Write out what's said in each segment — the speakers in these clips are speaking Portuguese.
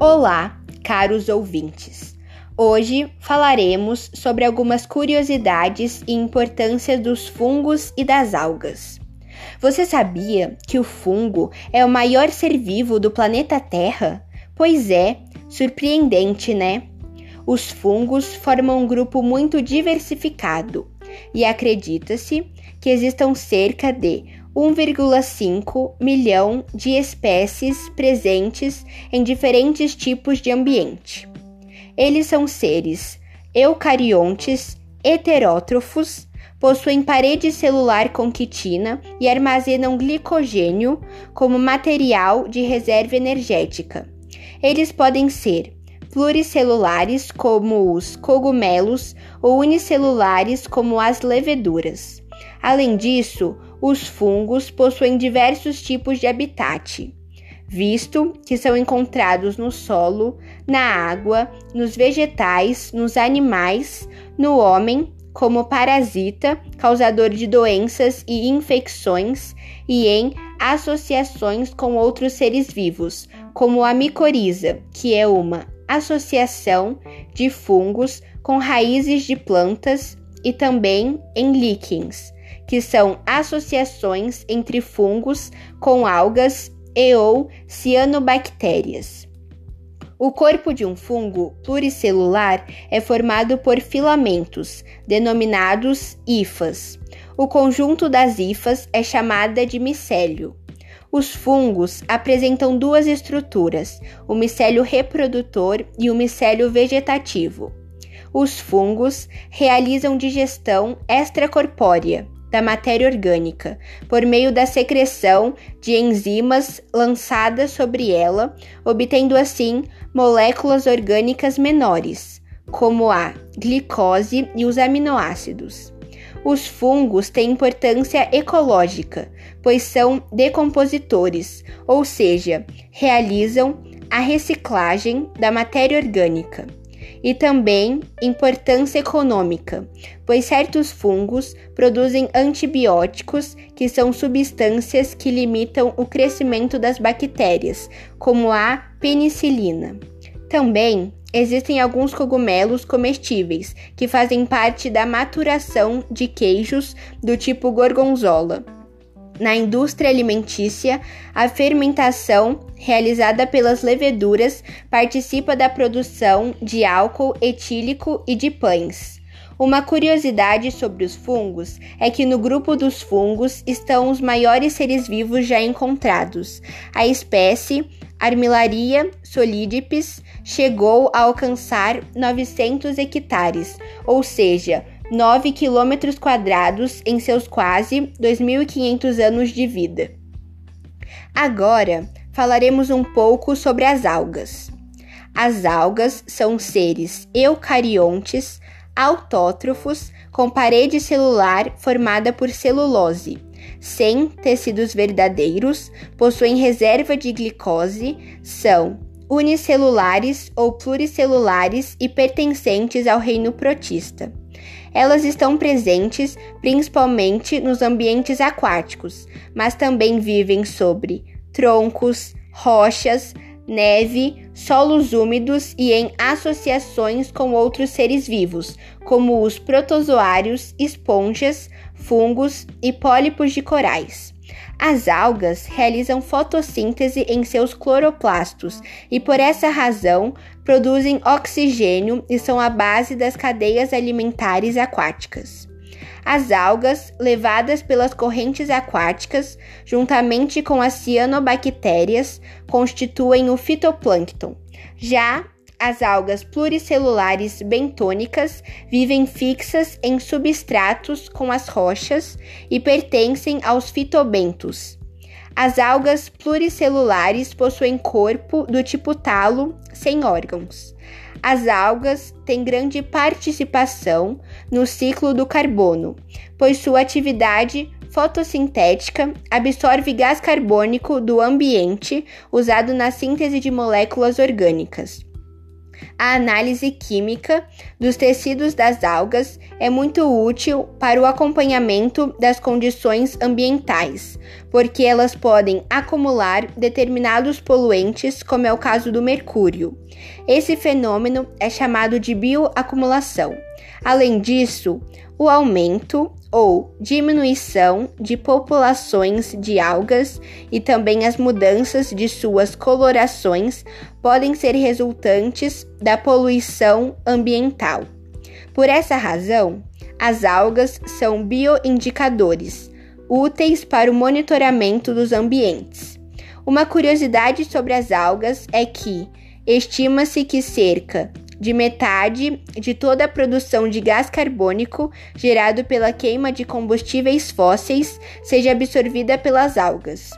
Olá, caros ouvintes. Hoje falaremos sobre algumas curiosidades e importância dos fungos e das algas. Você sabia que o fungo é o maior ser vivo do planeta Terra? Pois é, surpreendente, né? Os fungos formam um grupo muito diversificado e acredita-se que existam cerca de 1,5 milhão de espécies presentes em diferentes tipos de ambiente. Eles são seres eucariontes, heterótrofos, possuem parede celular com quitina e armazenam glicogênio como material de reserva energética. Eles podem ser pluricelulares, como os cogumelos, ou unicelulares, como as leveduras. Além disso, os fungos possuem diversos tipos de habitat, visto que são encontrados no solo, na água, nos vegetais, nos animais, no homem, como parasita, causador de doenças e infecções, e em associações com outros seres vivos, como a micoriza, que é uma associação de fungos com raízes de plantas, e também em líquens, que são associações entre fungos com algas e ou cianobactérias. O corpo de um fungo pluricelular é formado por filamentos, denominados hifas. O conjunto das hifas é chamada de micélio. Os fungos apresentam duas estruturas, o micélio reprodutor e o micélio vegetativo. Os fungos realizam digestão extracorpórea, da matéria orgânica, por meio da secreção de enzimas lançadas sobre ela, obtendo assim moléculas orgânicas menores, como a glicose e os aminoácidos. Os fungos têm importância ecológica, pois são decompositores, ou seja, realizam a reciclagem da matéria orgânica e também importância econômica, pois certos fungos produzem antibióticos, que são substâncias que limitam o crescimento das bactérias, como a penicilina. Também existem alguns cogumelos comestíveis que fazem parte da maturação de queijos do tipo gorgonzola. Na indústria alimentícia, a fermentação realizada pelas leveduras participa da produção de álcool etílico e de pães. Uma curiosidade sobre os fungos é que no grupo dos fungos estão os maiores seres vivos já encontrados. A espécie Armillaria solidipes chegou a alcançar 900 hectares, ou seja, 9 quilômetros quadrados em seus quase 2.500 anos de vida. Agora falaremos um pouco sobre as algas. As algas são seres eucariontes autótrofos com parede celular formada por celulose, sem tecidos verdadeiros, possuem reserva de glicose, são unicelulares ou pluricelulares e pertencentes ao reino protista. Elas estão presentes principalmente nos ambientes aquáticos, mas também vivem sobre troncos, rochas, neve, solos úmidos e em associações com outros seres vivos, como os protozoários, esponjas, fungos e pólipos de corais. As algas realizam fotossíntese em seus cloroplastos e, por essa razão, produzem oxigênio e são a base das cadeias alimentares aquáticas. As algas, levadas pelas correntes aquáticas, juntamente com as cianobactérias, constituem o fitoplâncton. Já as algas pluricelulares bentônicas vivem fixas em substratos com as rochas e pertencem aos fitobentos. As algas pluricelulares possuem corpo do tipo talo, sem órgãos. As algas têm grande participação no ciclo do carbono, pois sua atividade fotossintética absorve gás carbônico do ambiente usado na síntese de moléculas orgânicas. A análise química dos tecidos das algas é muito útil para o acompanhamento das condições ambientais, porque elas podem acumular determinados poluentes, como é o caso do mercúrio. Esse fenômeno é chamado de bioacumulação. Além disso, o aumento ou diminuição de populações de algas e também as mudanças de suas colorações podem ser resultantes da poluição ambiental. Por essa razão, as algas são bioindicadores úteis para o monitoramento dos ambientes. Uma curiosidade sobre as algas é que estima-se que cerca de metade de toda a produção de gás carbônico gerado pela queima de combustíveis fósseis seja absorvida pelas algas.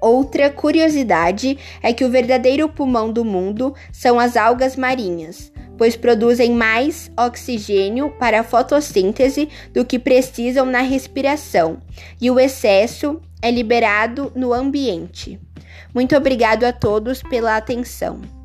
Outra curiosidade é que o verdadeiro pulmão do mundo são as algas marinhas, pois produzem mais oxigênio para a fotossíntese do que precisam na respiração, e o excesso é liberado no ambiente. Muito obrigado a todos pela atenção.